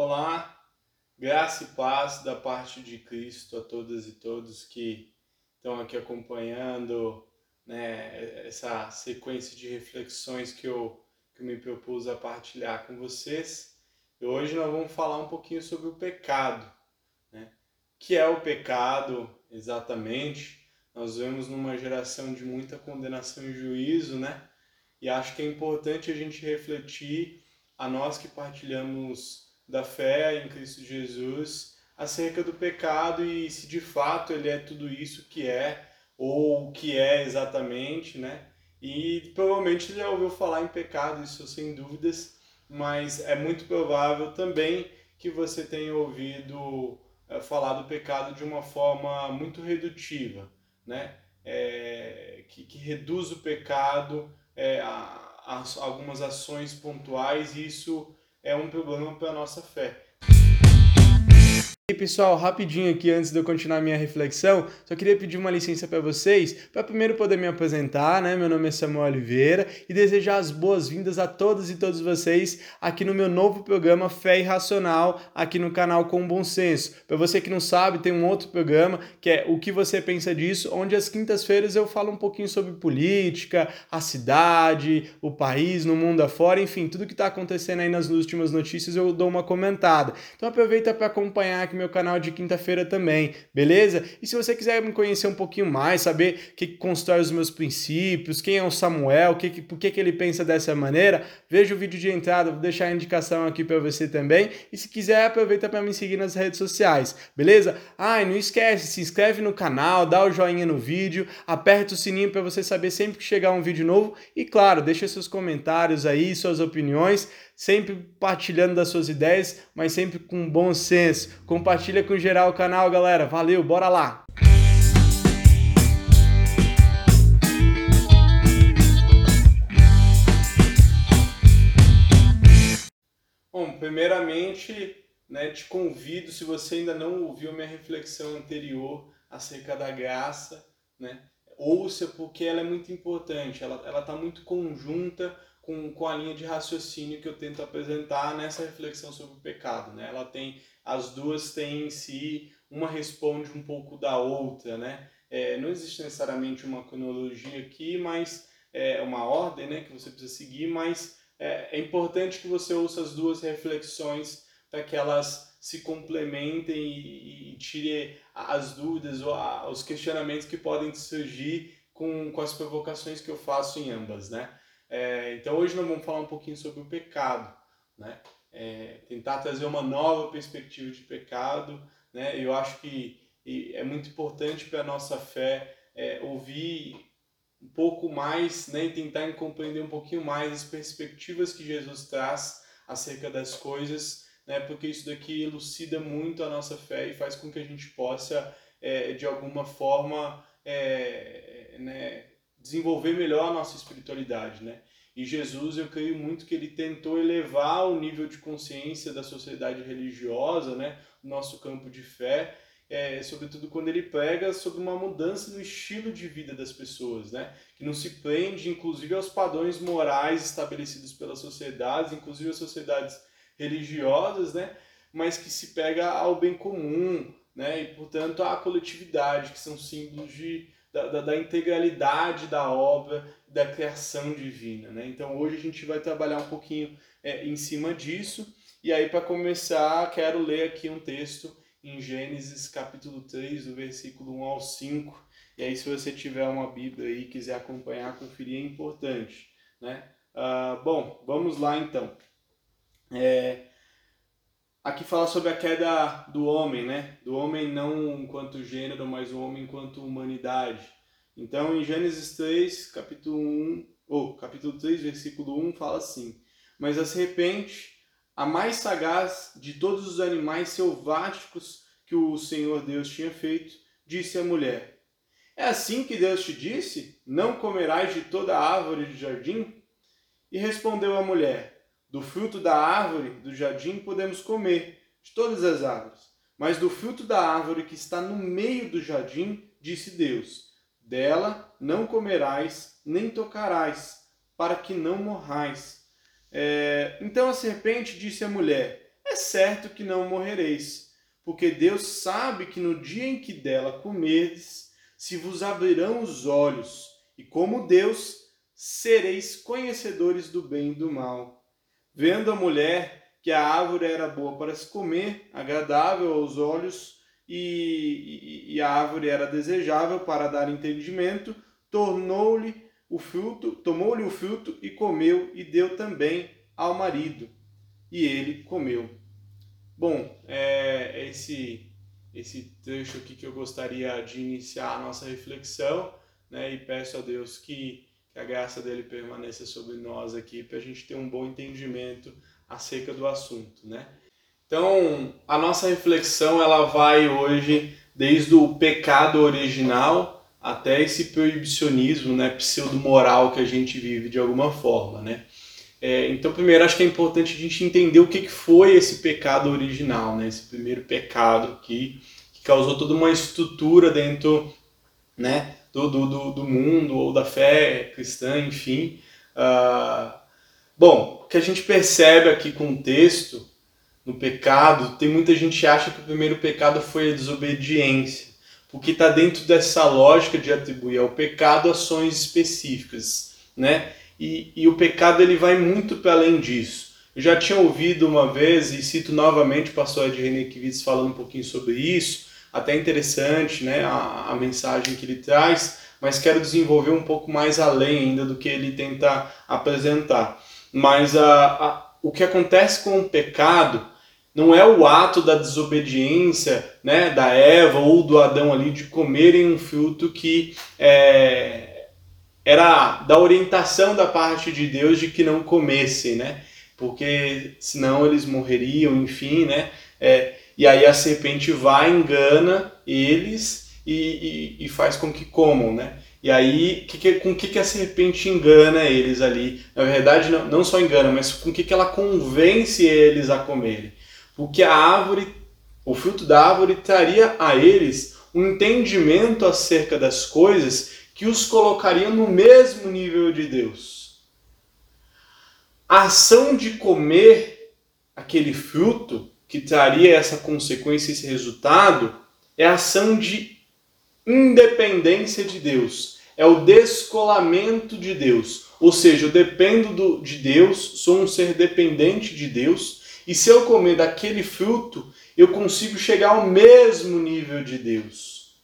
Olá, graça e paz da parte de Cristo a todas e todos que estão aqui acompanhando né, essa sequência de reflexões que eu, que eu me propus a partilhar com vocês. E hoje nós vamos falar um pouquinho sobre o pecado. Né? O que é o pecado exatamente? Nós vemos numa geração de muita condenação e juízo, né? E acho que é importante a gente refletir, a nós que partilhamos da fé em Cristo Jesus acerca do pecado e se de fato ele é tudo isso que é ou o que é exatamente, né? E provavelmente já ouviu falar em pecado, isso sem dúvidas, mas é muito provável também que você tenha ouvido é, falar do pecado de uma forma muito redutiva, né? É, que, que, reduz o pecado é, a, a, algumas ações pontuais e isso é um problema para a nossa fé. E pessoal, rapidinho aqui antes de eu continuar minha reflexão, só queria pedir uma licença para vocês, para primeiro poder me apresentar, né? Meu nome é Samuel Oliveira e desejar as boas-vindas a todos e todos vocês aqui no meu novo programa Fé Irracional, aqui no canal Com Bom Senso. Para você que não sabe, tem um outro programa que é O que você pensa disso, onde às quintas-feiras eu falo um pouquinho sobre política, a cidade, o país, no mundo afora, enfim, tudo que está acontecendo aí nas últimas notícias eu dou uma comentada. Então aproveita para acompanhar aqui meu canal de quinta-feira também, beleza? E se você quiser me conhecer um pouquinho mais, saber o que, que constrói os meus princípios, quem é o Samuel, que, que, por que, que ele pensa dessa maneira, veja o vídeo de entrada, vou deixar a indicação aqui para você também. E se quiser, aproveita para me seguir nas redes sociais, beleza? Ah, e não esquece, se inscreve no canal, dá o joinha no vídeo, aperta o sininho para você saber sempre que chegar um vídeo novo e, claro, deixa seus comentários aí, suas opiniões sempre partilhando das suas ideias, mas sempre com bom senso. Compartilha com geral o canal, galera. Valeu, bora lá! Bom, primeiramente, né, te convido, se você ainda não ouviu minha reflexão anterior acerca da graça, né, ouça porque ela é muito importante, ela está muito conjunta com, com a linha de raciocínio que eu tento apresentar nessa reflexão sobre o pecado, né? Ela tem, as duas têm em si, uma responde um pouco da outra, né? É, não existe necessariamente uma cronologia aqui, mas é uma ordem, né, que você precisa seguir, mas é, é importante que você ouça as duas reflexões para que elas se complementem e, e tire as dúvidas ou a, os questionamentos que podem surgir com, com as provocações que eu faço em ambas, né? É, então hoje nós vamos falar um pouquinho sobre o pecado, né? É, tentar trazer uma nova perspectiva de pecado, né? Eu acho que é muito importante para a nossa fé é, ouvir um pouco mais, né? E tentar compreender um pouquinho mais as perspectivas que Jesus traz acerca das coisas, né? Porque isso daqui elucida muito a nossa fé e faz com que a gente possa, é, de alguma forma, é, né? Desenvolver melhor a nossa espiritualidade, né? E Jesus, eu creio muito que ele tentou elevar o nível de consciência da sociedade religiosa, né? O nosso campo de fé, é, sobretudo quando ele prega sobre uma mudança no estilo de vida das pessoas, né? Que não se prende, inclusive, aos padrões morais estabelecidos pelas sociedades, inclusive as sociedades religiosas, né? Mas que se pega ao bem comum, né? E, portanto, à coletividade, que são símbolos de da, da, da, integralidade da obra, da criação divina. Né? Então hoje a gente vai trabalhar um pouquinho é, em cima disso. E aí, para começar, quero ler aqui um texto em Gênesis capítulo 3, do versículo 1 ao 5. E aí, se você tiver uma Bíblia e quiser acompanhar, conferir, é importante. Né? Uh, bom, vamos lá então. É, aqui fala sobre a queda do homem, né? Do homem não enquanto gênero, mas o homem enquanto humanidade. Então, em Gênesis 3, capítulo 1, ou capítulo 3, versículo 1, fala assim: Mas a serpente, a mais sagaz de todos os animais selváticos que o Senhor Deus tinha feito, disse à mulher: É assim que Deus te disse: Não comerás de toda árvore do jardim? E respondeu a mulher: do fruto da árvore do jardim podemos comer, de todas as árvores. Mas do fruto da árvore que está no meio do jardim, disse Deus: Dela não comerás, nem tocarás, para que não morrais. É... Então a serpente disse à mulher: é certo que não morrereis, porque Deus sabe que no dia em que dela comerdes, se vos abrirão os olhos, e como Deus, sereis conhecedores do bem e do mal. Vendo a mulher que a árvore era boa para se comer, agradável aos olhos, e, e, e a árvore era desejável para dar entendimento, tornou-lhe o fruto, tomou-lhe o fruto e comeu, e deu também ao marido, e ele comeu. Bom, é esse, esse trecho aqui que eu gostaria de iniciar a nossa reflexão, né, e peço a Deus que, a graça dele permaneça sobre nós aqui, para a gente ter um bom entendimento acerca do assunto, né. Então, a nossa reflexão ela vai hoje desde o pecado original até esse proibicionismo, né, pseudo-moral que a gente vive de alguma forma, né. É, então, primeiro, acho que é importante a gente entender o que, que foi esse pecado original, né? esse primeiro pecado que, que causou toda uma estrutura dentro né, do, do, do mundo ou da fé cristã, enfim. Uh, bom, o que a gente percebe aqui com o texto, no pecado, tem muita gente que acha que o primeiro pecado foi a desobediência, porque está dentro dessa lógica de atribuir ao pecado ações específicas, né? E, e o pecado ele vai muito para além disso. Eu já tinha ouvido uma vez, e cito novamente o pastor Ed René Kivitz falando um pouquinho sobre isso, até interessante né, a, a mensagem que ele traz, mas quero desenvolver um pouco mais além ainda do que ele tenta apresentar. Mas a, a, o que acontece com o pecado não é o ato da desobediência né, da Eva ou do Adão ali de comerem um fruto que é, era da orientação da parte de Deus de que não comessem, né? Porque senão eles morreriam, enfim, né? É, e aí a serpente vai, engana eles e, e, e faz com que comam, né? E aí, que, que, com que, que a serpente engana eles ali? Na verdade, não, não só engana, mas com que, que ela convence eles a comerem? Porque a árvore, o fruto da árvore traria a eles um entendimento acerca das coisas que os colocariam no mesmo nível de Deus. A ação de comer aquele fruto que traria essa consequência, esse resultado, é a ação de independência de Deus. É o descolamento de Deus. Ou seja, eu dependo do, de Deus, sou um ser dependente de Deus, e se eu comer daquele fruto, eu consigo chegar ao mesmo nível de Deus.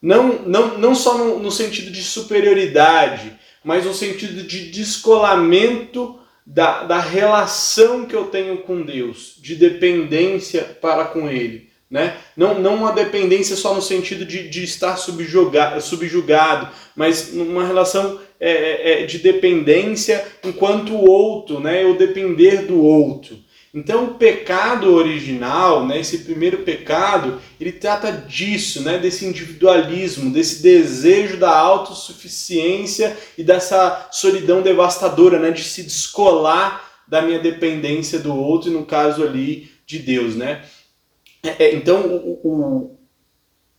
Não, não, não só no, no sentido de superioridade, mas no sentido de descolamento da, da relação que eu tenho com Deus, de dependência para com Ele. Né? Não, não uma dependência só no sentido de, de estar subjugado, subjugado, mas uma relação é, é, é, de dependência enquanto o outro, né? eu depender do outro. Então o pecado original, né, esse primeiro pecado, ele trata disso, né, desse individualismo, desse desejo da autossuficiência e dessa solidão devastadora, né, de se descolar da minha dependência do outro, e no caso ali de Deus, né. É, é então o, o,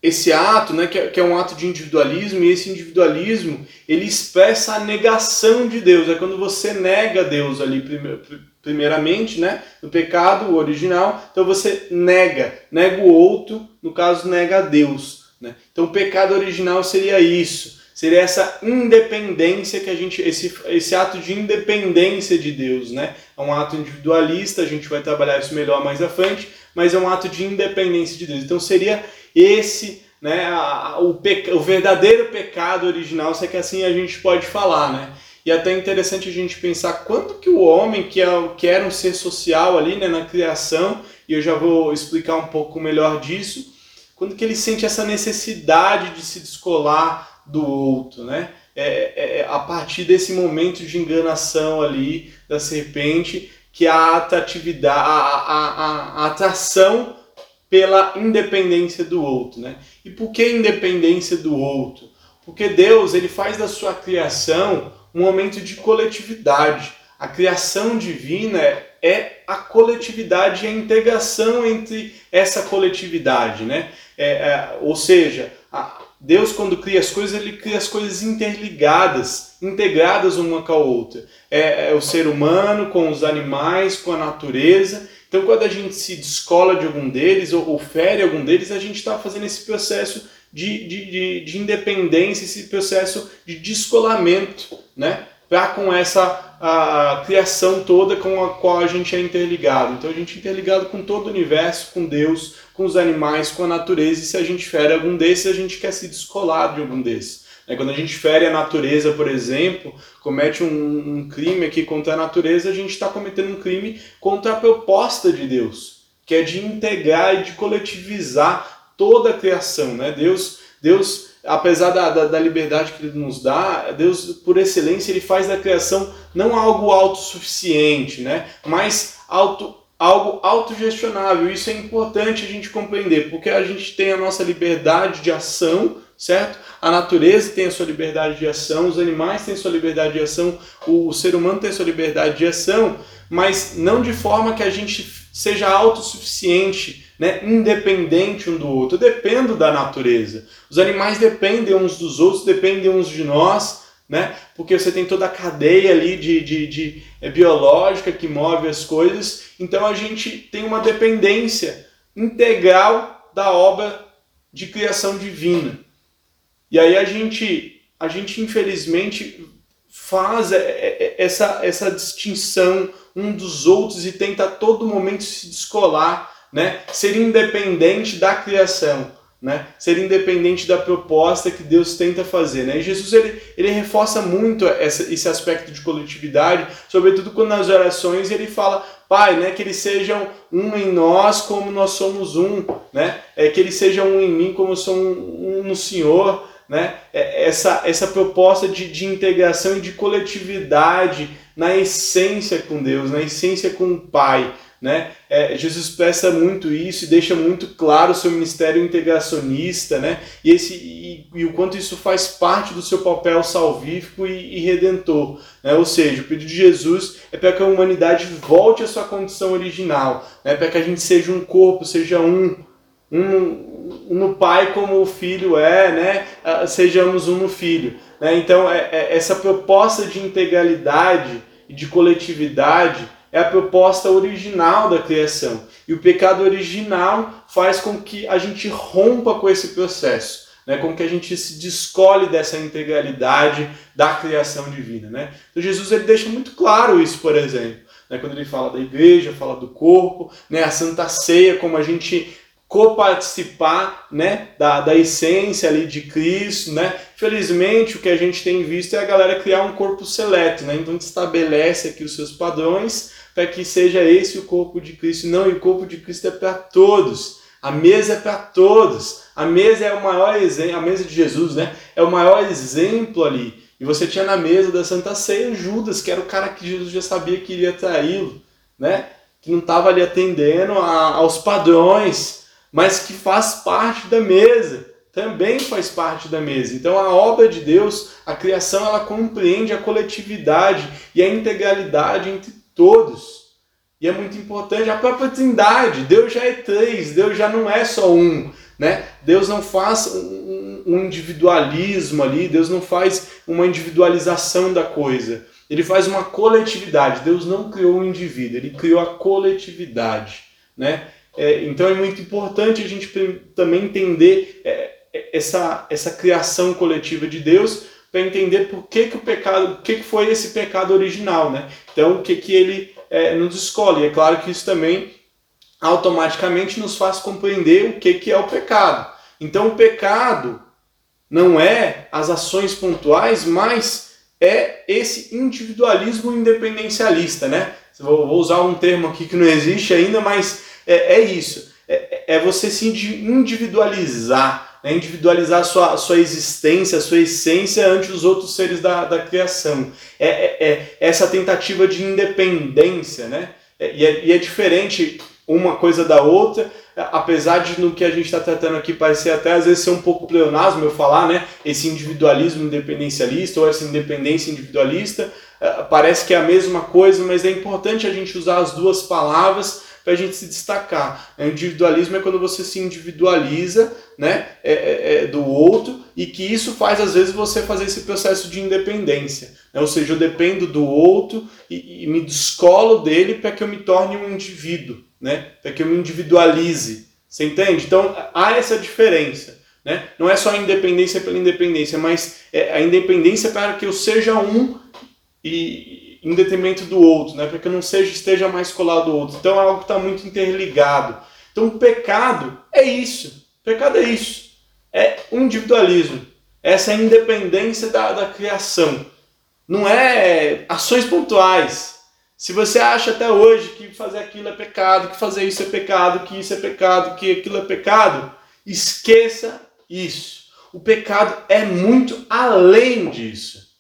esse ato, né, que é, que é um ato de individualismo, e esse individualismo ele expressa a negação de Deus, é quando você nega Deus ali primeiro primeiramente, né, no pecado original, então você nega, nega o outro, no caso nega a Deus, né? Então o pecado original seria isso, seria essa independência que a gente esse esse ato de independência de Deus, né? É um ato individualista, a gente vai trabalhar isso melhor mais à frente, mas é um ato de independência de Deus. Então seria esse né, a, o, peca, o verdadeiro pecado original, se é que assim a gente pode falar, né? E até é interessante a gente pensar quanto que o homem, que, é, que era um ser social ali né, na criação, e eu já vou explicar um pouco melhor disso, quando que ele sente essa necessidade de se descolar do outro, né? É, é, é a partir desse momento de enganação ali da serpente que a atratividade, a, a, a, a atração pela independência do outro, né? E por que independência do outro? Porque Deus ele faz da sua criação um momento de coletividade. A criação divina é a coletividade e a integração entre essa coletividade, né? É, é, ou seja, Deus quando cria as coisas, ele cria as coisas interligadas, integradas uma com a outra. É, é, o ser humano com os animais, com a natureza, Então, quando a gente se descola de algum deles ou, ou fere algum deles, a gente está fazendo esse processo de, de, de, de, independência, esse processo de descolamento, né? Para com essa a, criação toda com a qual a gente é interligado. Então, a gente é interligado com todo o universo, com Deus, com os animais, com a natureza, e se a gente fere algum desses, a gente quer se descolar de algum desses. É, quando a gente fere a natureza, por exemplo, comete um, um crime aqui contra a natureza, a gente está cometendo um crime contra a proposta de Deus, que é de integrar e de coletivizar toda a criação. Né? Deus, Deus apesar da, da, da, liberdade que ele nos dá, Deus, por excelência, ele faz da criação não algo autossuficiente, né? mas auto, algo autogestionável. Isso é importante a gente compreender, porque a gente tem a nossa liberdade de ação, certo? A natureza tem a sua liberdade de ação, os animais têm a sua liberdade de ação, o ser humano tem a sua liberdade de ação, mas não de forma que a gente seja autossuficiente, né, independente um do outro. Eu dependo da natureza. Os animais dependem uns dos outros, dependem uns de nós, né? Porque você tem toda a cadeia ali de, de, de é, biológica que move as coisas. Então a gente tem uma dependência integral da obra de criação divina. E aí a gente, a gente infelizmente faz é, é, essa, essa distinção um dos outros e tenta a todo momento se descolar, né? ser independente da criação. Né? Ser independente da proposta que Deus tenta fazer. Né? E Jesus ele, ele reforça muito essa, esse aspecto de coletividade, sobretudo quando nas orações ele fala, Pai, né, que eles sejam um em nós como nós somos um, né? é, que eles sejam um em mim como eu sou um, um no Senhor né? É, essa, essa proposta de, de integração e de coletividade na essência com Deus, na essência com o Pai. Né? É, Jesus expressa muito isso e deixa muito claro o seu ministério integracionista, né? E, esse, e, e o quanto isso faz parte do seu papel salvífico e, e redentor. Né? Ou seja, o pedido de Jesus é para que a humanidade volte à sua condição original, né? para que a gente seja um corpo, seja um, um, no pai como o filho é, né? Ah, sejamos um no filho. Né? Então, é, é, essa proposta de integralidade e de coletividade é a proposta original da criação. E o pecado original faz com que a gente rompa com esse processo, né? com que a gente se descole dessa integralidade da criação divina. Né? Então, Jesus ele deixa muito claro isso, por exemplo. Né? Quando ele fala da igreja, fala do corpo, né? a Santa Ceia, como a gente coparticipar né, da, da essência ali de Cristo, né? Felizmente o que a gente tem visto é a galera criar um corpo seleto, né? Então estabelece aqui os seus padrões para que seja esse o corpo de Cristo. Não, e o corpo de Cristo é para todos. A mesa é para todos. A mesa é o maior exemplo, a mesa de Jesus, né? É o maior exemplo ali. E você tinha na mesa da Santa Ceia Judas, que era o cara que Jesus já sabia que iria traí-lo, né? Que não estava ali atendendo a, aos padrões mas que faz parte da mesa, também faz parte da mesa. Então a obra de Deus, a criação, ela compreende a coletividade e a integralidade entre todos. E é muito importante a própria Trindade. Deus já é três, Deus já não é só um. Né? Deus não faz um, individualismo ali, Deus não faz uma individualização da coisa. Ele faz uma coletividade. Deus não criou um indivíduo, ele criou a coletividade. Né? É, então é muito importante a gente também entender é, é, essa, essa criação coletiva de Deus para entender por que, que o pecado, o que, que foi esse pecado original, né? Então o que, que ele é, nos escolhe. É claro que isso também automaticamente nos faz compreender o que, que é o pecado. Então o pecado não é as ações pontuais, mas é esse individualismo independencialista, né? Vou usar um termo aqui que não existe ainda, mas é, é isso. É, é você se individualizar, né? individualizar a sua, a sua existência, a sua essência ante os outros seres da, da criação. É, é, é essa tentativa de independência, né? É, e, é, e é diferente uma coisa da outra, apesar de no que a gente está tratando aqui parecer até às vezes ser um pouco pleonasmo eu falar, né? Esse individualismo independencialista ou essa independência individualista, parece que é a mesma coisa, mas é importante a gente usar as duas palavras para a gente se destacar. O individualismo é quando você se individualiza né, é, é, é, do outro e que isso faz, às vezes, você fazer esse processo de independência. Né? Ou seja, eu dependo do outro e, e me descolo dele para que eu me torne um indivíduo, né? para que eu me individualize. Você entende? Então, há essa diferença. Né? Não é só a independência pela independência, mas é a independência para que eu seja um e em detrimento do outro, né? para que eu não seja, esteja mais colado ao outro. Então é algo que está muito interligado. Então o pecado é isso. O pecado é isso. É o individualismo. Essa independência da, da criação. Não é ações pontuais. Se você acha até hoje que fazer aquilo é pecado, que fazer isso é pecado, que isso é pecado, que aquilo é pecado, esqueça isso. O pecado é muito além disso.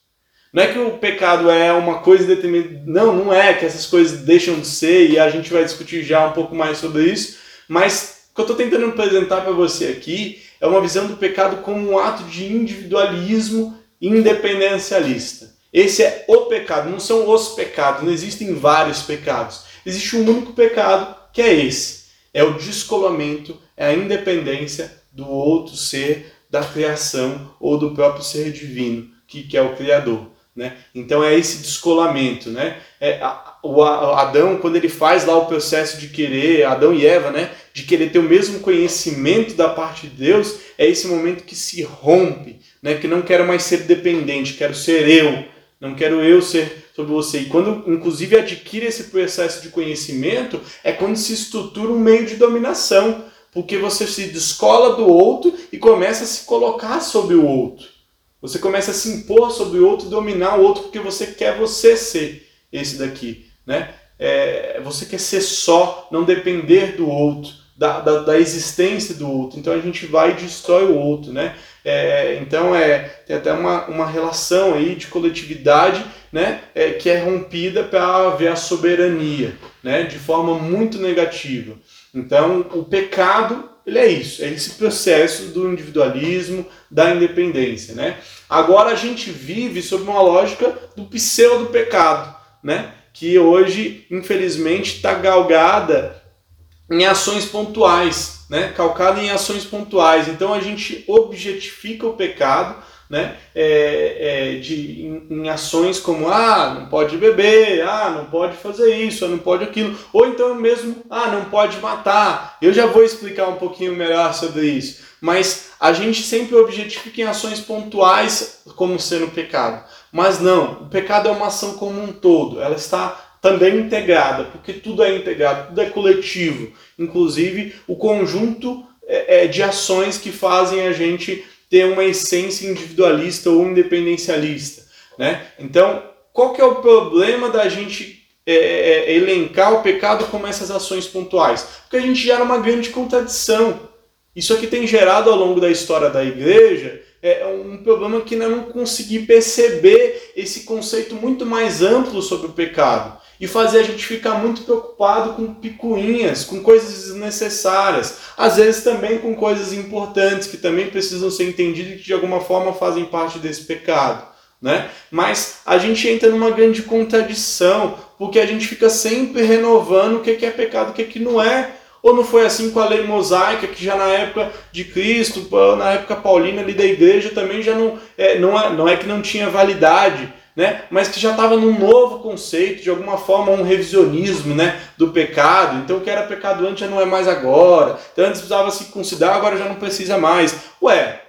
Não é que o pecado é uma coisa determinada. Não, não é que essas coisas deixam de ser e a gente vai discutir já um pouco mais sobre isso. Mas o que eu estou tentando apresentar para você aqui é uma visão do pecado como um ato de individualismo independencialista. Esse é o pecado, não são os pecados, não existem vários pecados. Existe um único pecado que é esse: é o descolamento, é a independência do outro ser, da criação ou do próprio ser divino, que, que é o Criador. Né? Então é esse descolamento. Né? É, a, o Adão, quando ele faz lá o processo de querer, Adão e Eva, né? de querer ter o mesmo conhecimento da parte de Deus, é esse momento que se rompe, né? que não quero mais ser dependente, quero ser eu, não quero eu ser sobre você. E quando, inclusive, adquire esse processo de conhecimento, é quando se estrutura um meio de dominação porque você se descola do outro e começa a se colocar sobre o outro. Você começa a se impor sobre o outro, dominar o outro, porque você quer você ser esse daqui, né? É, você quer ser só, não depender do outro, da, da, da, existência do outro. Então a gente vai e destrói o outro, né? É, então é, tem até uma, uma relação aí de coletividade né? É, que é rompida para haver a soberania, né? De forma muito negativa. Então, o pecado, ele é isso, é esse processo do individualismo, da independência, né? Agora a gente vive sob uma lógica do pseudo-pecado, né? Que hoje, infelizmente, está galgada em ações pontuais, né? Calcada em ações pontuais. Então a gente objetifica o pecado né? É, é, de, em, em, ações como ah, não pode beber, ah, não pode fazer isso, não pode aquilo, ou então mesmo ah, não pode matar. Eu já vou explicar um pouquinho melhor sobre isso. Mas a gente sempre objetifica em ações pontuais como sendo pecado. Mas não, o pecado é uma ação como um todo, ela está também integrada, porque tudo é integrado, tudo é coletivo, inclusive o conjunto é, é de ações que fazem a gente ter uma essência individualista ou independencialista, né? Então, qual que é o problema da gente é, é, é, elencar o pecado como essas ações pontuais? Porque a gente gera uma grande contradição. Isso aqui tem gerado ao longo da história da igreja é um problema que não consegui perceber esse conceito muito mais amplo sobre o pecado e fazer a gente ficar muito preocupado com picuinhas, com coisas desnecessárias, às vezes também com coisas importantes que também precisam ser entendidas e que de alguma forma fazem parte desse pecado. Né? Mas a gente entra numa grande contradição, porque a gente fica sempre renovando o que é pecado e o que não é. Ou não foi assim com a lei mosaica, que já na época de Cristo, na época paulina ali da igreja, também já não é, não é, não é que não tinha validade, né? mas que já estava num novo conceito, de alguma forma um revisionismo né? do pecado. Então o que era pecado antes já não é mais agora. Então antes precisava se considerar, agora já não precisa mais. Ué,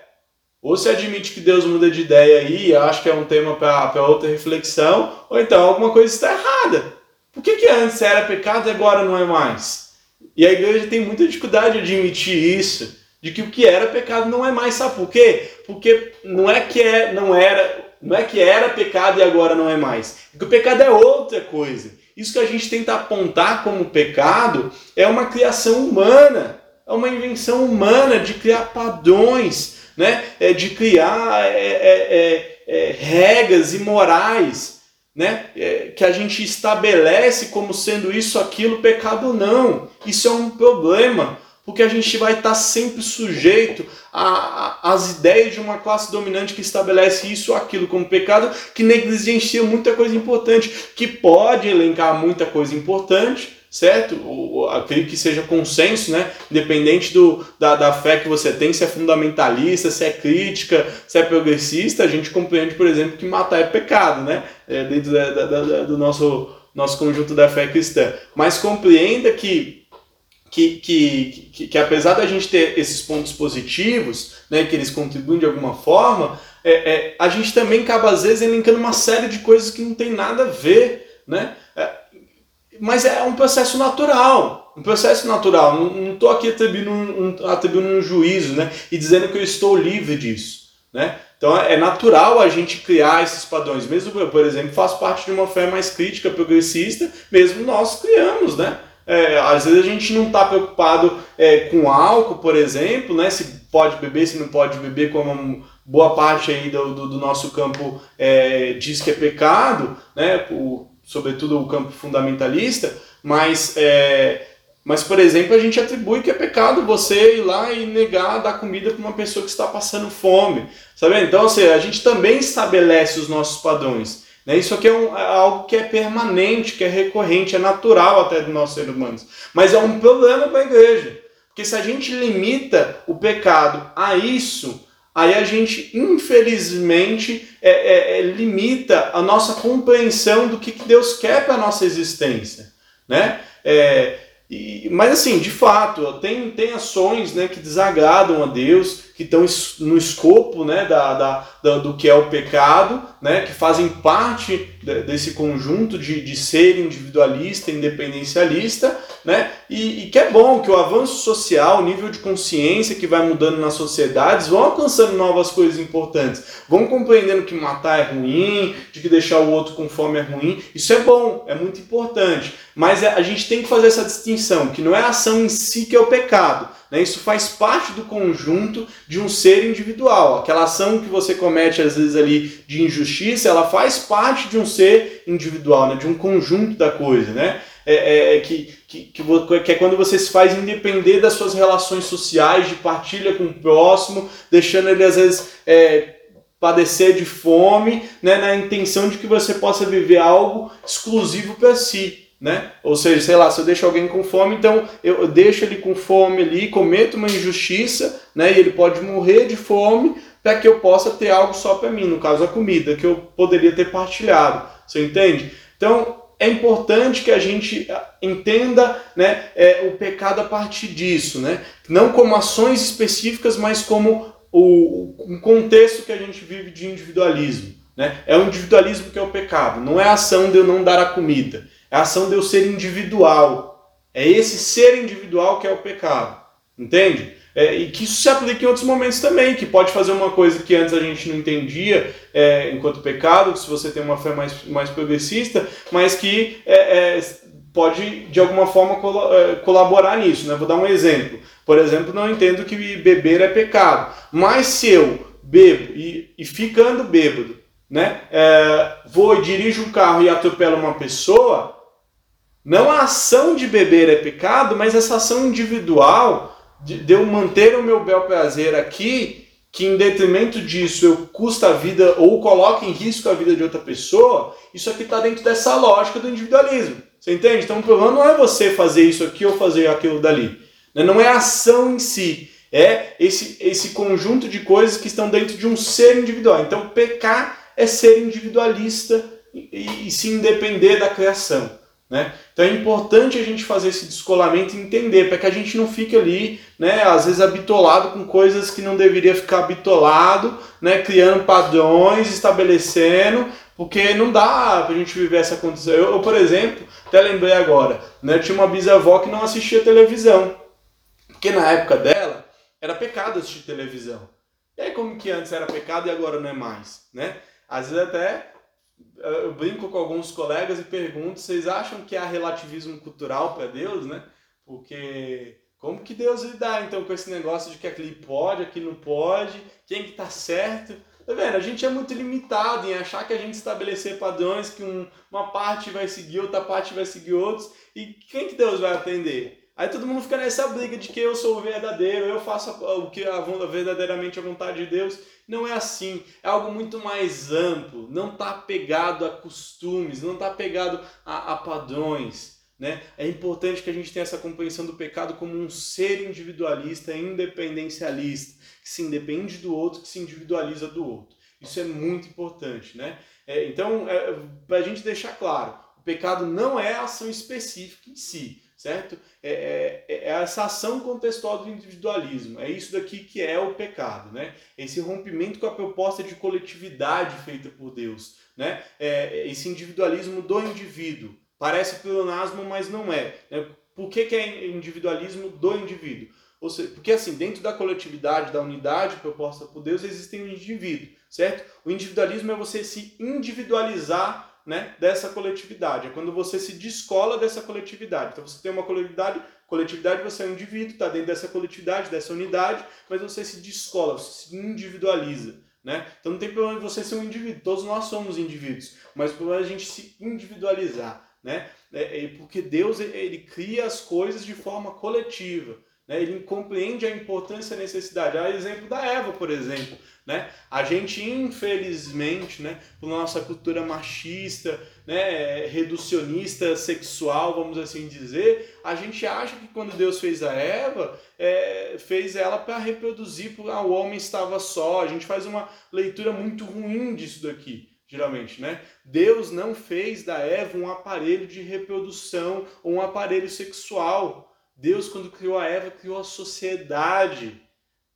ou se admite que Deus muda de ideia aí, acho que é um tema para outra reflexão, ou então alguma coisa está errada. Por que, que antes era pecado e agora não é mais? E a igreja tem muita dificuldade de admitir isso, de que o que era pecado não é mais. Sabe por quê? Porque não é que é, não era não é que era pecado e agora não é mais. É que o pecado é outra coisa. Isso que a gente tenta apontar como pecado é uma criação humana, é uma invenção humana de criar padrões, né? é de criar é, é, é, é regras e morais. Né? É, que a gente estabelece como sendo isso, aquilo, pecado não. Isso é um problema, porque a gente vai estar sempre sujeito às ideias de uma classe dominante que estabelece isso ou aquilo como pecado, que negligencia muita coisa importante, que pode elencar muita coisa importante, certo? O, acredito que seja consenso, né? Independente do, da, da fé que você tem, se é fundamentalista, se é crítica, se é progressista, a gente compreende, por exemplo, que matar é pecado, né? É, dentro da, da, da, do nosso, nosso conjunto da fé cristã. Mas compreenda que que, que, que, que, apesar da gente ter esses pontos positivos, né, que eles contribuem de alguma forma, é, é, a gente também acaba às vezes elencando uma série de coisas que não tem nada a ver, né? É, mas é um processo natural, um processo natural. Não estou aqui atribuindo um, um, atribuindo um juízo, né? E dizendo que eu estou livre disso, né? Então é natural a gente criar esses padrões. Mesmo eu, por exemplo, faço parte de uma fé mais crítica, progressista, mesmo nós criamos, né? É, às vezes a gente não está preocupado é, com álcool, por exemplo, né? Se pode beber, se não pode beber, como boa parte aí do, do, do nosso campo é, diz que é pecado, né? O, sobretudo o campo fundamentalista, mas, é, mas, por exemplo, a gente atribui que é pecado você ir lá e negar dar comida para uma pessoa que está passando fome, sabe? Então, assim, a gente também estabelece os nossos padrões. Né? Isso aqui é, um, é, algo que é permanente, que é recorrente, é natural até do nosso ser humano. Mas é um problema para a igreja. Porque se a gente limita o pecado a isso, aí a gente, infelizmente, é, é, é limita a nossa compreensão do que, que Deus quer para a nossa existência. Né? É, e, mas assim, de fato, tem, tem ações né, que desagradam a Deus, que estão no escopo né, da, da, da, do que é o pecado, né, que fazem parte desse conjunto de, de ser individualista, independencialista, né, e, e, que é bom que o avanço social, o nível de consciência que vai mudando nas sociedades, vão alcançando novas coisas importantes, vão compreendendo que matar é ruim, de que deixar o outro com fome é ruim, isso é bom, é muito importante, mas é, a gente tem que fazer essa distinção, que não é a ação em si que é o pecado, né? Isso faz parte do conjunto de um ser individual. Aquela ação que você comete, às vezes, ali de injustiça, ela faz parte de um ser individual, né? de um conjunto da coisa. Né? É, é, é que, que, que, é quando você se faz independer das suas relações sociais, de partilha com o próximo, deixando ele, às vezes, é, padecer de fome, né? na intenção de que você possa viver algo exclusivo para si né? Ou seja, sei lá, se eu deixo alguém com fome, então eu deixo ele com fome ali, cometo uma injustiça, né? E ele pode morrer de fome para que eu possa ter algo só para mim, no caso a comida, que eu poderia ter partilhado. Você entende? Então é importante que a gente ah, entenda né, é, o pecado a partir disso, né? Não como ações específicas, mas como o, o contexto que a gente vive de individualismo. Né? É o individualismo que é o pecado, não é a ação de eu não dar a comida. É a ação de eu ser individual. É esse ser individual que é o pecado. Entende? É, e que isso se aplica em outros momentos também, que pode fazer uma coisa que antes a gente não entendia é, enquanto pecado, se você tem uma fé mais, mais progressista, mas que é, é pode de alguma forma é, colaborar nisso. Né? Vou dar um exemplo. Por exemplo, não entendo que beber é pecado, mas se eu bebo e, e ficando bêbado, né, é, vou e dirijo um carro e atropelo uma pessoa, não a ação de beber é pecado, mas essa ação individual de, de eu manter o meu bel prazer aqui, que em detrimento disso eu custa a vida ou coloco em risco a vida de outra pessoa, isso aqui está dentro dessa lógica do individualismo. Você entende? Então o problema não é você fazer isso aqui ou fazer aquilo dali. Né? Não é a ação em si. É esse, esse conjunto de coisas que estão dentro de um ser individual. Então pecar é ser individualista e, e se independer da criação. Né? Então é importante a gente fazer esse descolamento e entender, para que a gente não fique ali, né, às vezes habitolado com coisas que não deveria ficar habitolado, né, criando padrões, estabelecendo, porque não dá para a gente viver essa condição. Eu, eu, por exemplo, até lembrei agora, né, tinha uma bisavó que não assistia televisão, porque na época dela era pecado assistir televisão. E aí como que antes era pecado e agora não é mais, né? Às vezes até eu brinco com alguns colegas e pergunto, vocês acham que há relativismo cultural para Deus, né? Porque como que Deus lidar então com esse negócio de que aquele pode, aqui não pode, quem que tá certo? Tá vendo? A gente é muito limitado em achar que a gente estabelecer padrões que um, uma parte vai seguir, outra parte vai seguir outros, e quem que Deus vai atender? Aí todo mundo fica nessa briga de que eu sou o verdadeiro, eu faço o que a, verdadeiramente a vontade de Deus. Não é assim. É algo muito mais amplo. Não está pegado a costumes, não está pegado a, a padrões. Né? É importante que a gente tenha essa compreensão do pecado como um ser individualista, independencialista, que se independe do outro, que se individualiza do outro. Isso é muito importante. Né? É, então, é, para a gente deixar claro, o pecado não é ação específica em si, certo? É, é, é, essa ação contextual do individualismo. É isso daqui que é o pecado, né? Esse rompimento com a proposta de coletividade feita por Deus, né? É, esse individualismo do indivíduo. Parece pleonasmo, mas não é. Né? Por que, que é individualismo do indivíduo? Ou seja, porque assim, dentro da coletividade, da unidade proposta por Deus, existem um indivíduo, certo? O individualismo é você se individualizar né, dessa coletividade. É quando você se descola dessa coletividade. Então você tem uma coletividade, coletividade você é um indivíduo, está dentro dessa coletividade, dessa unidade, mas você se descola, você se individualiza. Né? Então não tem problema você ser um indivíduo, todos nós somos indivíduos, mas o problema é a gente se individualizar né? É, é, porque Deus ele cria as coisas de forma coletiva. Né? Ele compreende a importância e a necessidade. Há exemplo da Eva, por exemplo. Né? A gente, infelizmente, né, por nossa cultura machista, né, reducionista, sexual, vamos assim dizer, a gente acha que quando Deus fez a Eva, é, fez ela para reproduzir, porque ah, o homem estava só. A gente faz uma leitura muito ruim disso daqui geralmente, né? Deus não fez da Eva um aparelho de reprodução ou um aparelho sexual. Deus, quando criou a Eva, criou a sociedade,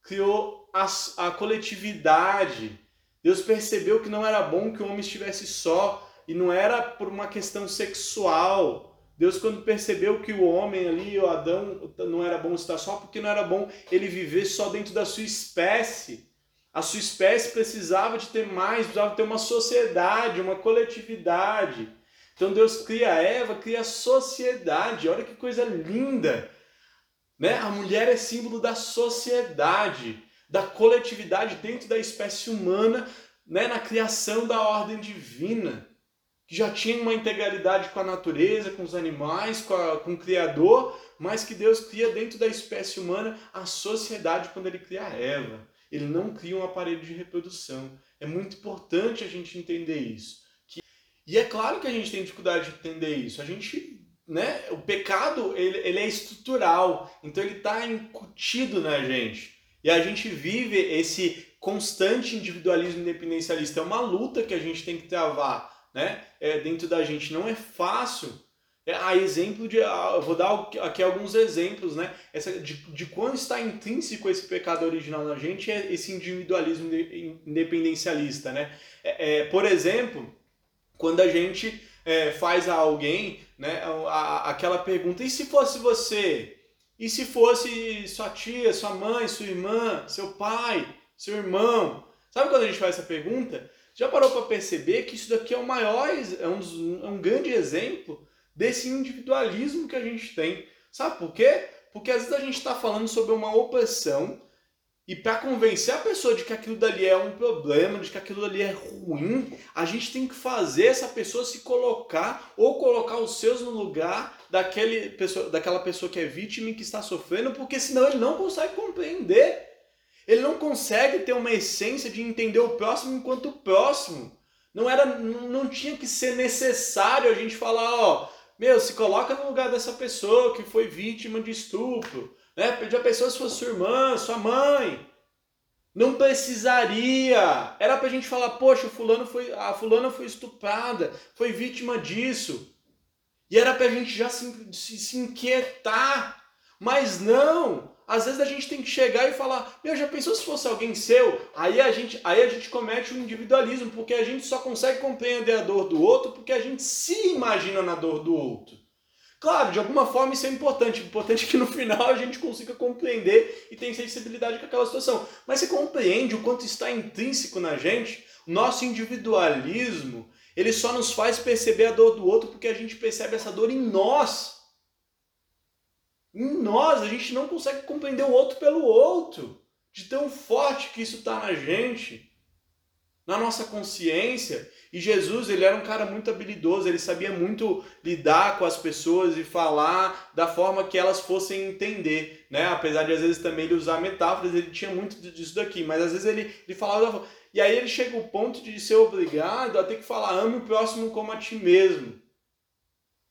criou a, a coletividade. Deus percebeu que não era bom que o homem estivesse só e não era por uma questão sexual. Deus, quando percebeu que o homem ali, o Adão, não era bom estar só, porque não era bom ele viver só dentro da sua espécie. A sua espécie precisava de ter mais, precisava ter uma sociedade, uma coletividade. Então Deus cria a Eva, cria a sociedade. Olha que coisa linda! Né? A mulher é símbolo da sociedade, da coletividade dentro da espécie humana, né? na criação da ordem divina, que já tinha uma integralidade com a natureza, com os animais, com, a, com o Criador, mas que Deus cria dentro da espécie humana a sociedade quando ele cria Eva. Ele não cria um aparelho de reprodução. É muito importante a gente entender isso. E é claro que a gente tem dificuldade de entender isso. A gente, né, o pecado, ele, ele é estrutural, então ele está incutido na gente. E a gente vive esse constante individualismo independencialista. É uma luta que a gente tem que travar, né, é, dentro da gente. Não é fácil é, a exemplo de. Eu vou dar aqui alguns exemplos, né? Essa, de, de quando está intrínseco esse pecado original na gente é esse individualismo independencialista, né? É, é, por exemplo, quando a gente é, faz a alguém né, a, aquela pergunta: e se fosse você? E se fosse sua tia, sua mãe, sua irmã, seu pai, seu irmão? Sabe quando a gente faz essa pergunta? Já parou para perceber que isso daqui é o maior, é um, é um grande exemplo desse individualismo que a gente tem. Sabe por quê? Porque às vezes a gente está falando sobre uma opressão e para convencer a pessoa de que aquilo dali é um problema, de que aquilo dali é ruim, a gente tem que fazer essa pessoa se colocar ou colocar os seus no lugar daquele pessoa, daquela pessoa que é vítima e que está sofrendo, porque senão ele não consegue compreender. Ele não consegue ter uma essência de entender o próximo enquanto próximo. Não era, não tinha que ser necessário a gente falar, ó, meu, se coloca no lugar dessa pessoa que foi vítima de estupro. Né? A pessoa se fosse sua irmã, sua mãe. Não precisaria. Era pra gente falar, poxa, fulano foi, a fulana foi estuprada, foi vítima disso. E era pra gente já se, se, se inquietar. Mas não! às vezes a gente tem que chegar e falar, meu, já pensou se fosse alguém seu? Aí a gente, aí a gente comete um individualismo, porque a gente só consegue compreender a dor do outro porque a gente se imagina na dor do outro. Claro, de alguma forma isso é importante. O importante é que no final a gente consiga compreender e ter sensibilidade com aquela situação. Mas você compreende o quanto está intrínseco na gente? Nosso individualismo, ele só nos faz perceber a dor do outro porque a gente percebe essa dor em nós. Em nós, a gente não consegue compreender o outro pelo outro. De tão forte que isso está na gente, na nossa consciência. E Jesus, ele era um cara muito habilidoso, ele sabia muito lidar com as pessoas e falar da forma que elas fossem entender, né? Apesar de às vezes também ele usar metáforas, ele tinha muito disso daqui, mas às vezes ele, ele falava E aí ele chega ao ponto de ser obrigado a ter que falar, ame o próximo como a ti mesmo.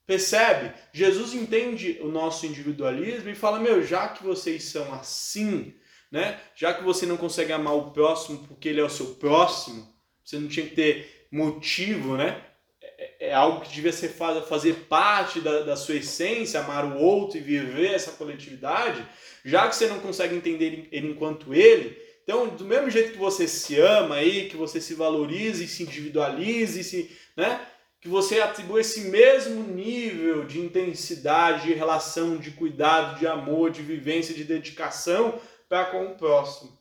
Percebe? Jesus entende o nosso individualismo e fala: Meu, já que vocês são assim, né? Já que você não consegue amar o próximo porque ele é o seu próximo, você não tinha que ter motivo, né? É, é algo que devia ser fazer parte da, da sua essência, amar o outro e viver essa coletividade. Já que você não consegue entender ele enquanto ele, então, do mesmo jeito que você se ama aí, que você se valorize, se individualize, se, né? que você atribua esse mesmo nível de intensidade, de relação, de cuidado, de amor, de vivência, de dedicação para com o próximo.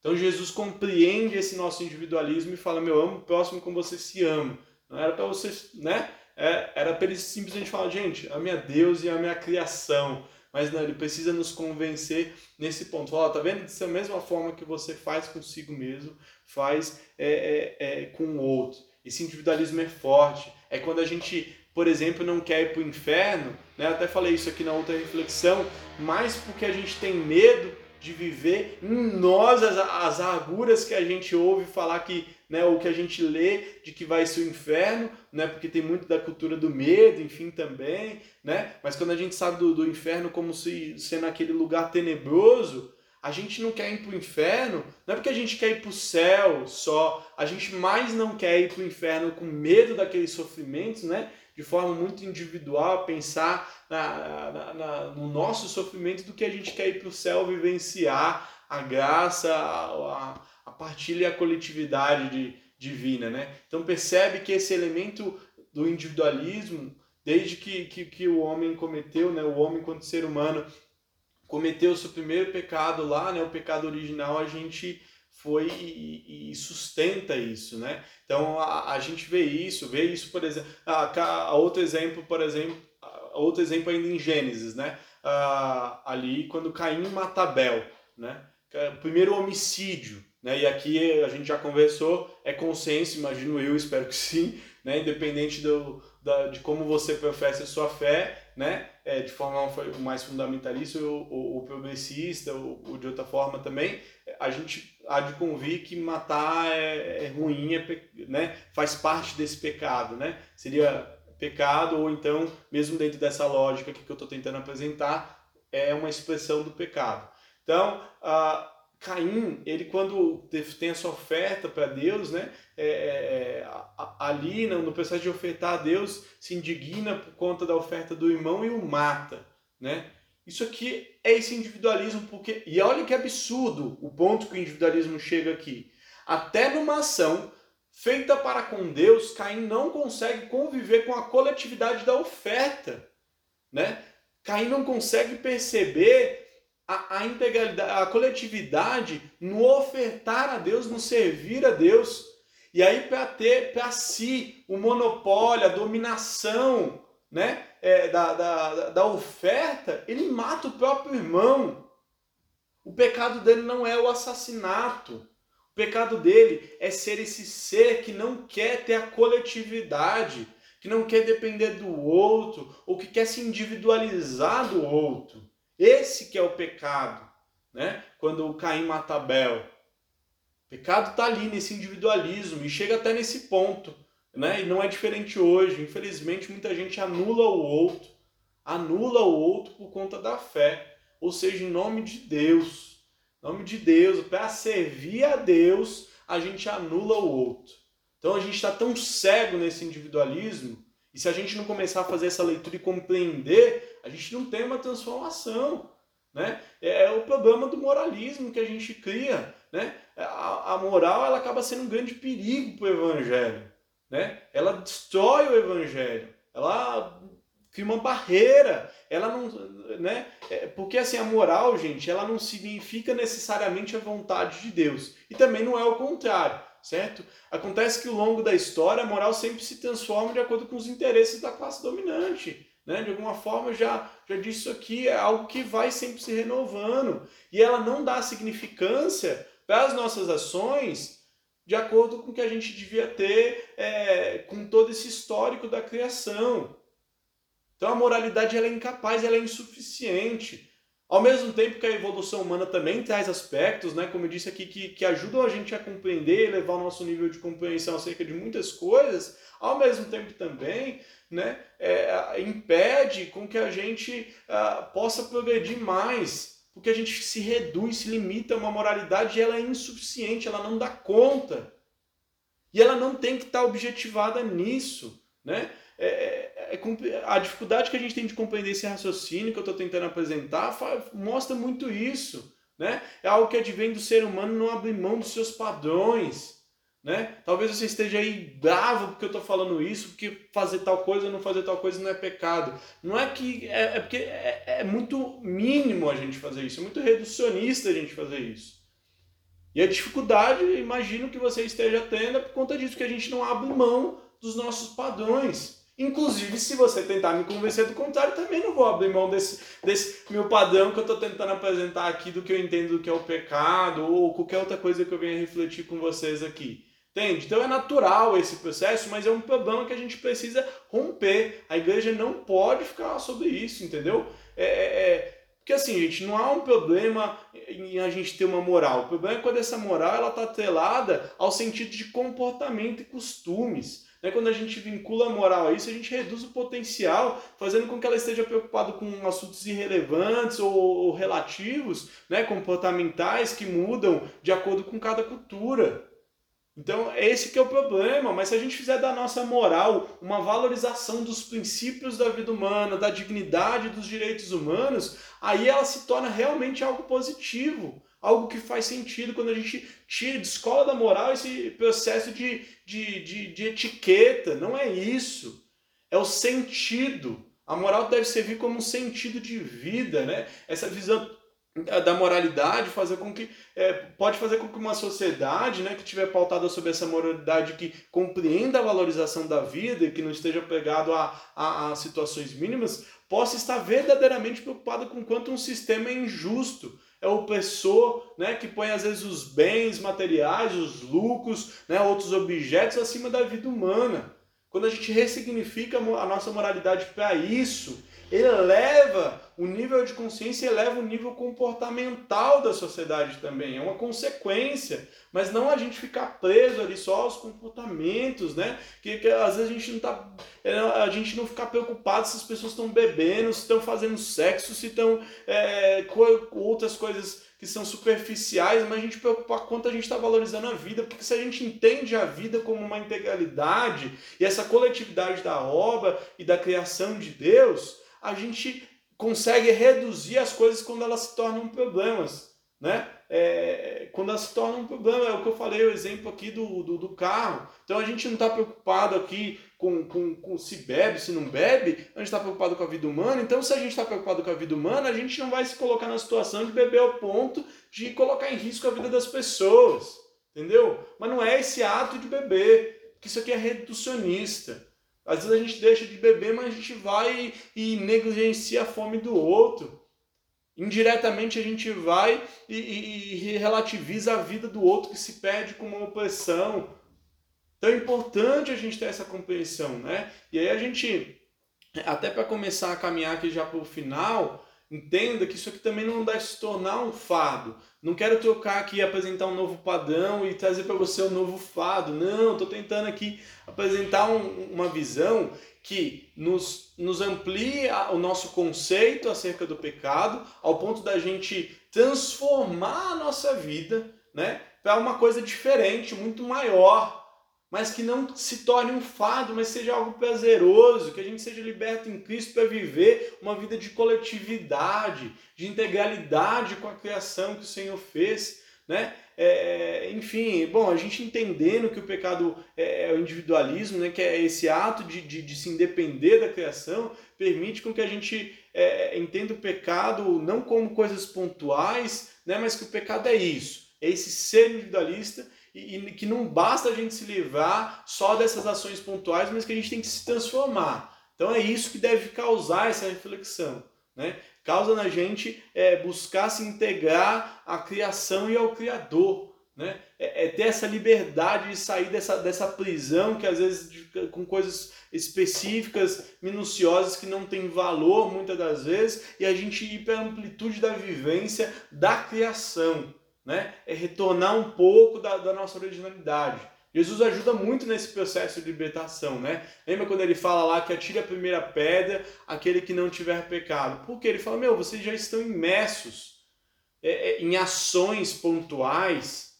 Então Jesus compreende esse nosso individualismo e fala: Meu, amo o próximo como você se ama. Não era para você, né? É, era para ele simplesmente falar: Gente, a Deus e a criação. Mas não, ele precisa nos convencer nesse ponto. Fala, tá vendo? Dessa mesma forma que você faz consigo mesmo, faz é, é, é com o outro. Esse individualismo é forte. É quando a gente, por exemplo, não quer ir para o inferno, né? Eu até falei isso aqui na outra reflexão, mas porque a gente tem medo de viver em nós as, as arguras que a gente ouve falar que, né, ou que a gente lê de que vai ser o inferno, né, porque tem muito da cultura do medo, enfim, também, né, mas quando a gente sabe do, do inferno como se sendo aquele lugar tenebroso, a gente não quer ir para o inferno, não é porque a gente quer ir para o céu só, a gente mais não quer ir para o inferno com medo daqueles sofrimentos, né? De forma muito individual, pensar na, na, na, no nosso sofrimento do que a gente quer ir para o céu vivenciar a graça, a, a partilha e a coletividade de, divina, né? Então percebe que esse elemento do individualismo, desde que, que, que o homem cometeu, né? O homem quanto ser humano cometeu o seu primeiro pecado lá, né, o pecado original, a gente foi e, e sustenta isso, né? Então a, a, gente vê isso, vê isso, por exemplo, a, a outro exemplo, por exemplo, outro exemplo ainda em Gênesis, né? Ah, ali quando Caim mata Abel, né? Primeiro homicídio, né? E aqui a gente já conversou, é consenso, imagino eu, espero que sim, né? Independente do, da, de como você professa a sua fé, né? É, de forma mais fundamentalista ou, progressista ou, ou, de outra forma também, a gente há de convir que matar é, é ruim, é, né? faz parte desse pecado, né? Seria pecado ou então, mesmo dentro dessa lógica que eu estou tentando apresentar, é uma expressão do pecado. Então, a Caim, ele quando tem a sua oferta para Deus, né, é, é, é ali no, processo de ofertar a Deus, se indigna por conta da oferta do irmão e o mata, né? Isso aqui é esse individualismo, porque e olha que absurdo o ponto que o individualismo chega aqui. Até numa ação feita para com Deus, Caim não consegue conviver com a coletividade da oferta, né? Caim não consegue perceber a, a integralidade, a coletividade no ofertar a Deus, no servir a Deus. E aí, para ter para si o monopólio, a dominação né, é, da, da, da oferta, ele mata o próprio irmão. O pecado dele não é o assassinato. O pecado dele é ser esse ser que não quer ter a coletividade, que não quer depender do outro, ou que quer se individualizar do outro. Esse que é o pecado, né? Quando o Caim mata Abel. O pecado está ali nesse individualismo e chega até nesse ponto, né? E não é diferente hoje. Infelizmente, muita gente anula o outro, anula o outro por conta da fé, ou seja, em nome de Deus. Em nome de Deus, para servir a Deus, a gente anula o outro. Então a gente está tão cego nesse individualismo e se a gente não começar a fazer essa leitura e compreender, a gente não tem uma transformação. Né? É, é o problema do moralismo que a gente cria. Né? A, a moral ela acaba sendo um grande perigo para o evangelho. Né? Ela destrói o evangelho. Ela cria uma barreira. Ela não, né? É, porque assim a moral, gente, ela não significa necessariamente a vontade de Deus. E também não é o contrário certo? Acontece que ao longo da história a moral sempre se transforma de acordo com os interesses da classe dominante. Né? De alguma forma, já, já disse isso aqui, é algo que vai sempre se renovando. E ela não dá significância para as nossas ações de acordo com o que a gente devia ter é, com todo esse histórico da criação. Então a moralidade ela é incapaz, ela é insuficiente. Ao mesmo tempo que a evolução humana também traz aspectos, né, como eu disse aqui, que, que ajudam a gente a compreender, levar o nosso nível de compreensão acerca de muitas coisas, ao mesmo tempo também né, é, impede com que a gente uh, possa progredir mais, porque a gente se reduz, se limita a uma moralidade e ela é insuficiente, ela não dá conta. E ela não tem que estar objetivada nisso. Né? É, é, é, a dificuldade que a gente tem de compreender esse raciocínio que eu estou tentando apresentar mostra muito isso. Né? É algo que advém do ser humano não abrir mão dos seus padrões. Né? Talvez você esteja aí bravo porque eu estou falando isso, porque fazer tal coisa ou não fazer tal coisa não é pecado. Não é que. É, é porque é, é, muito mínimo a gente fazer isso, é muito reducionista a gente fazer isso. E a dificuldade, imagino que você esteja tendo, é por conta disso, que a gente não abre mão dos nossos padrões. Inclusive, se você tentar me convencer do contrário, também não vou abrir mão desse, desse meu padrão que eu estou tentando apresentar aqui do que eu entendo do que é o pecado ou qualquer outra coisa que eu venha refletir com vocês aqui. Entende? Então é natural esse processo, mas é um problema que a gente precisa romper. A igreja não pode ficar sobre isso, entendeu? É, é, é porque assim, gente, não há um problema em a gente ter uma moral. O problema é quando essa moral ela está atrelada ao sentido de comportamento e costumes. Né? Quando a gente vincula a moral a isso, a gente reduz o potencial, fazendo com que ela esteja preocupada com assuntos irrelevantes ou, ou relativos, né? comportamentais, que mudam de acordo com cada cultura. Então, esse que é o problema, mas se a gente fizer da nossa moral uma valorização dos princípios da vida humana, da dignidade dos direitos humanos, aí ela se torna realmente algo positivo algo que faz sentido quando a gente tira, descola da moral esse processo de, de, de, de etiqueta. Não é isso. É o sentido. A moral deve servir como um sentido de vida, né? Essa visão da moralidade fazer com que é, pode fazer com que uma sociedade né, que estiver pautada sobre essa moralidade que compreenda a valorização da vida e que não esteja pegado a, a, a situações mínimas possa estar verdadeiramente preocupado com quanto um sistema é injusto é o né, que põe às vezes os bens materiais, os lucros, né, outros objetos acima da vida humana. Quando a gente ressignifica a nossa moralidade para isso, eleva o nível de consciência, eleva o nível comportamental da sociedade também. É uma consequência, mas não a gente ficar preso ali só aos comportamentos, né? Que, que às vezes a gente não tá, é, a gente não ficar preocupado se as pessoas estão bebendo, se estão fazendo sexo, se estão é, com outras coisas que são superficiais, mas a gente preocupar quanto a gente está valorizando a vida, porque se a gente entende a vida como uma integralidade e essa coletividade da obra e da criação de Deus, a gente consegue reduzir as coisas quando elas se tornam problemas, né? É, quando elas se tornam um problema, é o que eu falei, o exemplo aqui do, do, do carro. Então a gente não está preocupado aqui com, com, com, se bebe, se não bebe, a gente está preocupado com a vida humana. Então, se a gente está preocupado com a vida humana, a gente não vai se colocar na situação de beber ao ponto de colocar em risco a vida das pessoas. Entendeu? Mas não é esse ato de beber, que isso aqui é reducionista. Às vezes a gente deixa de beber, mas a gente vai e negligencia a fome do outro. Indiretamente a gente vai e, e, e relativiza a vida do outro que se perde com uma opressão. Então é importante a gente ter essa compreensão, né? E aí a gente, até para começar a caminhar aqui já para o final, Entenda que isso aqui também não deve se tornar um fado. Não quero trocar aqui, apresentar um novo padrão e trazer para você um novo fado. Não, estou tentando aqui apresentar um, uma visão que nos, nos amplia o nosso conceito acerca do pecado, ao ponto da gente transformar a nossa vida né, para uma coisa diferente, muito maior mas que não se torne um fado, mas seja algo prazeroso, que a gente seja liberto em Cristo para viver uma vida de coletividade, de integralidade com a criação que o Senhor fez, né? É, enfim, bom, a gente entendendo que o pecado é, é o individualismo, né, que é esse ato de, de, de se independer da criação, permite com que a gente é, entenda o pecado não como coisas pontuais, né, mas que o pecado é isso, é esse ser individualista e, que não basta a gente se livrar só dessas ações pontuais, mas que a gente tem que se transformar. Então é isso que deve causar essa reflexão. Né? Causa na gente é, buscar se integrar à criação e ao Criador. né? É, é, ter essa liberdade de sair dessa, dessa prisão que às vezes com coisas específicas, minuciosas que não tem valor muitas das vezes e a gente ir para a amplitude da vivência da criação, né? É retornar um pouco da, da nossa originalidade. Jesus ajuda muito nesse processo de libertação, né? Lembra quando ele fala lá que atire a primeira pedra aquele que não tiver pecado? Porque ele fala, meu, vocês já estão imersos é, é, em ações pontuais,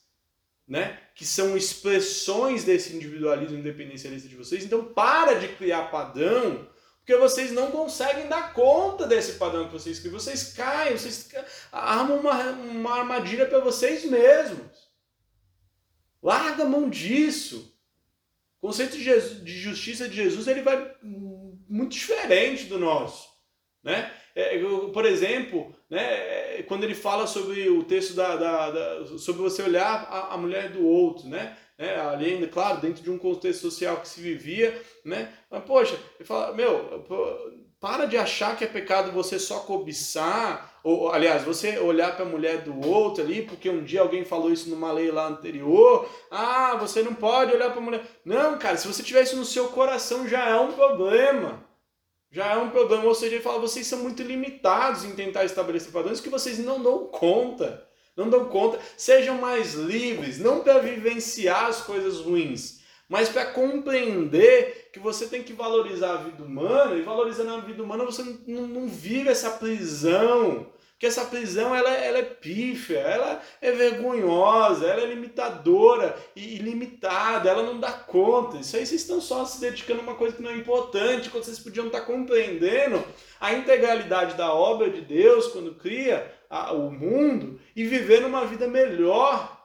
né? Que são expressões desse individualismo independencialista de vocês. Então, para de criar padrão, porque vocês não conseguem dar conta desse padrão que vocês criam. Vocês caem, vocês armam uma, uma armadilha para vocês mesmos. Larga a mão disso. O conceito de, Jesus, de, justiça de Jesus ele vai muito diferente do nosso. Né? É, por exemplo, né, quando ele fala sobre o texto da, da, da sobre você olhar a, a, mulher do outro, né? Né? Ali ainda, claro, dentro de um contexto social que se vivia, né? Mas, poxa, ele fala, meu, para de achar que é pecado você só cobiçar, ou aliás, você olhar para a mulher do outro ali, porque um dia alguém falou isso numa lei lá anterior. Ah, você não pode olhar para a mulher. Não, cara, se você tiver isso no seu coração já é um problema. Já é um problema. Ou seja, ele fala, vocês são muito limitados em tentar estabelecer padrões que vocês não dão conta. Não dão conta. Sejam mais livres, não para vivenciar as coisas ruins mas para compreender que você tem que valorizar a vida humana, e valorizando a vida humana você não, não vive essa prisão, porque essa prisão ela, ela é pífia, ela é vergonhosa, ela é limitadora e ilimitada, ela não dá conta. Isso aí vocês estão só se dedicando a uma coisa que não é importante, quando vocês podiam estar compreendendo a integralidade da obra de Deus quando cria a, o mundo e viver uma vida melhor.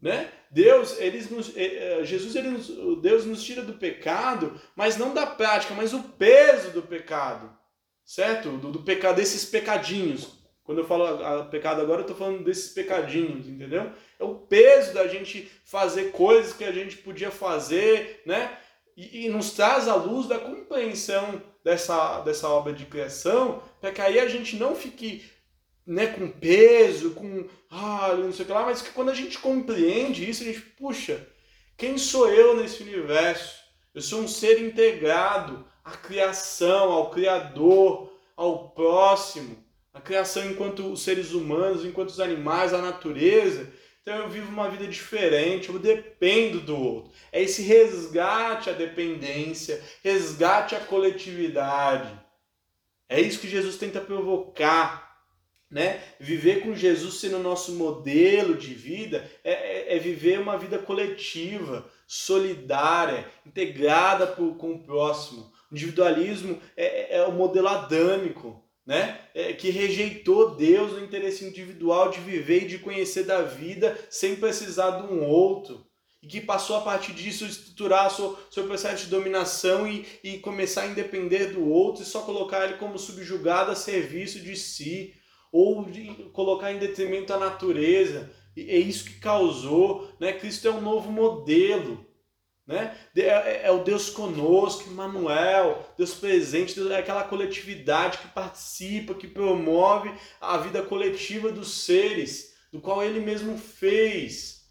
Né? Deus, eles nos, eh, eh, Jesus, ele nos, Deus nos tira do pecado, mas não da prática, mas o peso do pecado, certo? Do, do pecado, desses pecadinhos. Quando eu falo a, a pecado agora, eu estou falando desses pecadinhos, entendeu? É o peso da gente fazer coisas que a gente podia fazer, né? E, e nos traz a luz da compreensão dessa, dessa obra de criação, para que aí a gente não fique né, com peso, com ah, não sei o que lá, mas que quando a gente compreende isso, a gente, puxa, quem sou eu nesse universo? Eu sou um ser integrado à criação, ao Criador, ao próximo, a criação enquanto os seres humanos, enquanto os animais, a natureza. Então eu vivo uma vida diferente, eu dependo do outro. É esse resgate à dependência, resgate à coletividade. É isso que Jesus tenta provocar né? Viver com Jesus sendo nosso modelo de vida é, é, é viver uma vida coletiva, solidária, integrada por, com o próximo. O individualismo é, é, é o modelo adâmico, né? É, que rejeitou Deus no interesse individual de viver e de conhecer da vida sem precisar de um outro. E que passou a partir disso estruturar seu, seu processo de dominação e, e começar a independer do outro e só colocar ele como subjugado a serviço de si ou de colocar em detrimento a natureza. E é isso que causou, né? Cristo é um novo modelo, né? É, é, é o Deus conosco, Emmanuel, Deus presente, Deus é aquela coletividade que participa, que promove a vida coletiva dos seres, do qual Ele mesmo fez.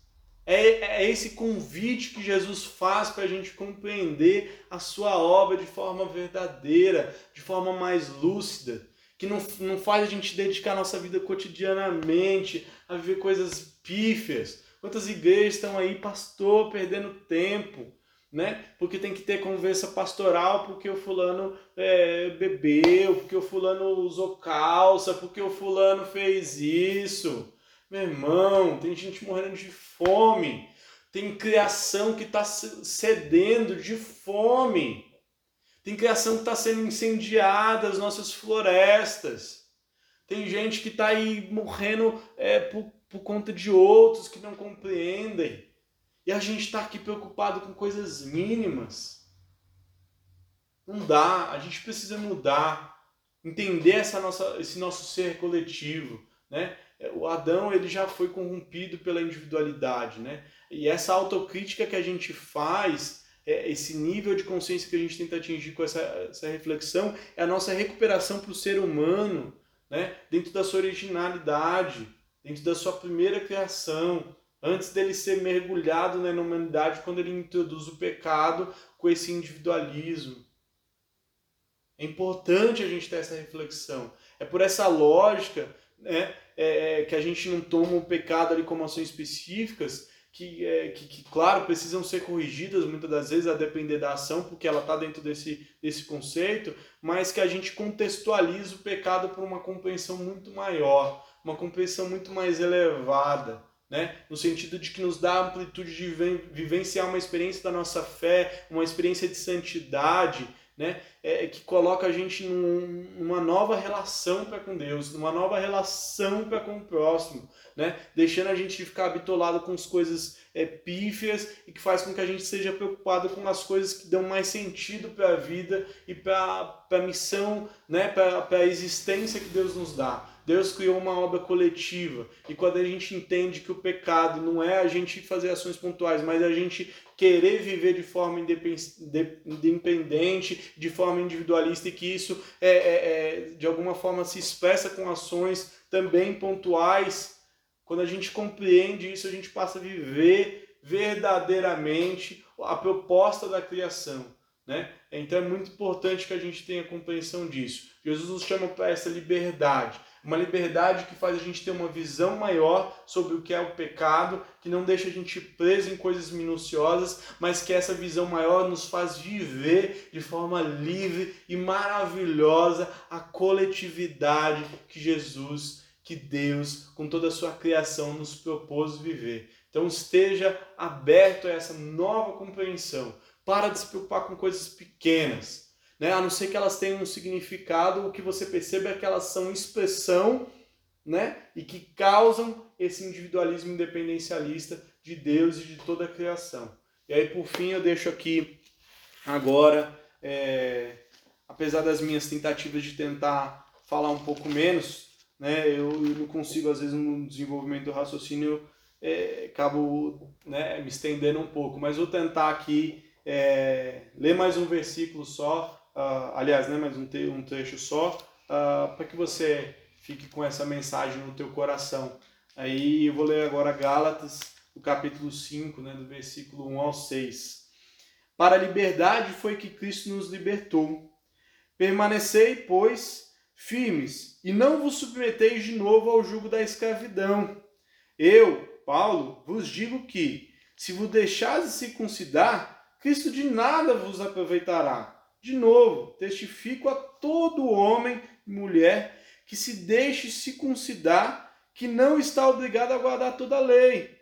É, é esse convite que Jesus faz para a gente compreender a sua obra de forma verdadeira, de forma mais lúcida que não, não faz a gente dedicar a nossa vida cotidianamente a viver coisas pífias. Quantas igrejas estão aí, pastor, perdendo tempo, né? Porque tem que ter conversa pastoral porque o fulano é, bebeu, porque o fulano usou calça, porque o fulano fez isso. Meu irmão, tem gente morrendo de fome. Tem criação que está cedendo de fome. Tem criação que está sendo incendiada, as nossas florestas. Tem gente que está aí morrendo é, por, por conta de outros que não compreendem. E a gente está aqui preocupado com coisas mínimas. Não dá, a gente precisa mudar, entender essa nossa, esse nosso ser coletivo, né? O Adão ele já foi corrompido pela individualidade, né? E essa autocrítica que a gente faz é, esse nível de consciência que a gente tenta atingir com essa, essa reflexão é a nossa recuperação para o ser humano, né? dentro da sua originalidade, dentro da sua primeira criação, antes dele ser mergulhado na humanidade, quando ele introduz o pecado com esse individualismo. É importante a gente ter essa reflexão. É por essa lógica né, é, é que a gente não toma o pecado ali como ações específicas, que, é, que, que, claro, precisam ser corrigidas muitas das vezes a depender da ação, porque ela está dentro desse, desse conceito, mas que a gente contextualiza o pecado por uma compreensão muito maior, uma compreensão muito mais elevada. Né? no sentido de que nos dá amplitude de vivenciar uma experiência da nossa fé, uma experiência de santidade, né? É, que coloca a gente num, numa nova relação para com Deus, numa nova relação para com o próximo, né? deixando a gente ficar habitolado com as coisas é, pífias e que faz com que a gente seja preocupado com as coisas que dão mais sentido para a vida e para a missão, né? para a existência que Deus nos dá. Deus criou uma obra coletiva. E quando a gente entende que o pecado não é a gente fazer ações pontuais, mas a gente querer viver de forma independente, de forma individualista, e que isso é, é, é, de alguma forma se expressa com ações também pontuais, quando a gente compreende isso, a gente passa a viver verdadeiramente a proposta da criação. Né? Então é muito importante que a gente tenha compreensão disso. Jesus nos chama para essa liberdade. Uma liberdade que faz a gente ter uma visão maior sobre o que é o pecado, que não deixa a gente preso em coisas minuciosas, mas que essa visão maior nos faz viver de forma livre e maravilhosa a coletividade que Jesus, que Deus, com toda a sua criação, nos propôs viver. Então esteja aberto a essa nova compreensão. Para de se preocupar com coisas pequenas né? A não ser que elas tenham um significado, o que você percebe é que elas são expressão, né? E que causam esse individualismo independencialista de Deus e de toda a criação. E aí, por fim, eu deixo aqui agora, é, apesar das minhas tentativas de tentar falar um pouco menos, né? Eu, não consigo, às vezes, no desenvolvimento do raciocínio, é, acabo né, me estendendo um pouco, mas vou tentar aqui é, ler mais um versículo só uh, aliás, né, mais um, te um trecho só, uh, para que você fique com essa mensagem no teu coração. Aí eu vou ler agora Gálatas, o capítulo 5, né, do versículo 1 ao 6. Para a liberdade foi que Cristo nos libertou. Permanecei, pois, firmes, e não vos submeteis de novo ao jugo da escravidão. Eu, Paulo, vos digo que, se vos deixares circuncidar, Cristo de nada vos aproveitará. De novo, testifico a todo homem e mulher que se deixe circuncidar, que não está obrigado a guardar toda a lei.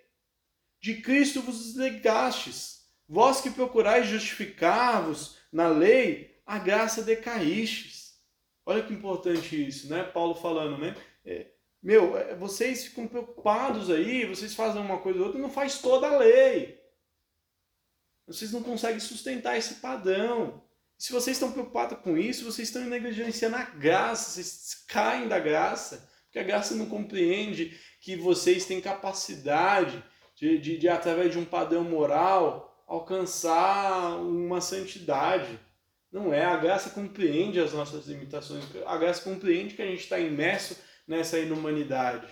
De Cristo vos desligastes, vós que procurais justificar-vos na lei, a graça decaístes. Olha que importante isso, né? Paulo falando, né? É, meu, é, vocês ficam preocupados aí, vocês fazem uma coisa ou outra, não faz toda a lei. Vocês não conseguem sustentar esse padrão. Se vocês estão preocupados com isso, vocês estão negligenciando a graça, vocês caem da graça, porque a graça não compreende que vocês têm capacidade de, de, de através de um padrão moral, alcançar uma santidade. Não é, a graça compreende as nossas limitações, a graça compreende que a gente está imerso nessa inumanidade.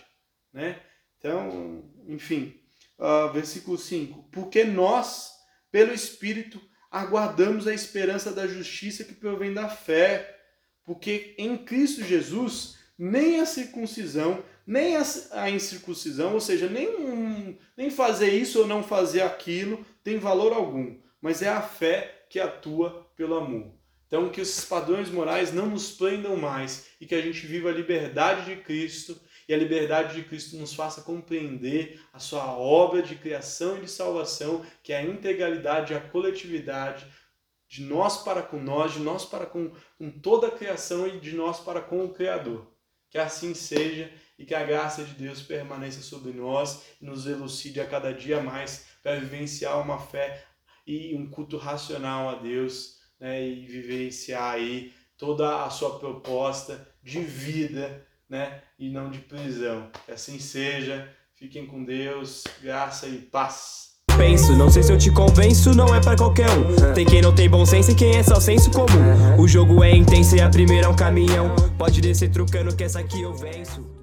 Né? Então, enfim, uh, versículo 5: Porque nós, pelo Espírito, aguardamos a esperança da justiça que provém da fé, porque em Cristo Jesus nem a circuncisão, nem a incircuncisão, ou seja, nem, um, nem fazer isso ou não fazer aquilo tem valor algum, mas é a fé que atua pelo amor. Então, que esses padrões morais não nos prendam mais e que a gente viva a liberdade de Cristo e a liberdade de Cristo nos faça compreender a sua obra de criação e de salvação, que é a integralidade, a coletividade de nós para com nós, de nós para com, com toda a criação e de nós para com o Criador. Que assim seja e que a graça de Deus permaneça sobre nós e nos elucide a cada dia mais para vivenciar uma fé e um culto racional a Deus né, e vivenciar aí toda a sua proposta de vida né? E não de prisão. Que assim seja. Fiquem com Deus, graça e paz. Penso, não sei se eu te convenço, não é para qualquer um. Tem quem não tem bom senso e quem é só senso comum. O jogo é intenso e a primeira é um caminhão. Pode descer trucando que essa aqui eu venço.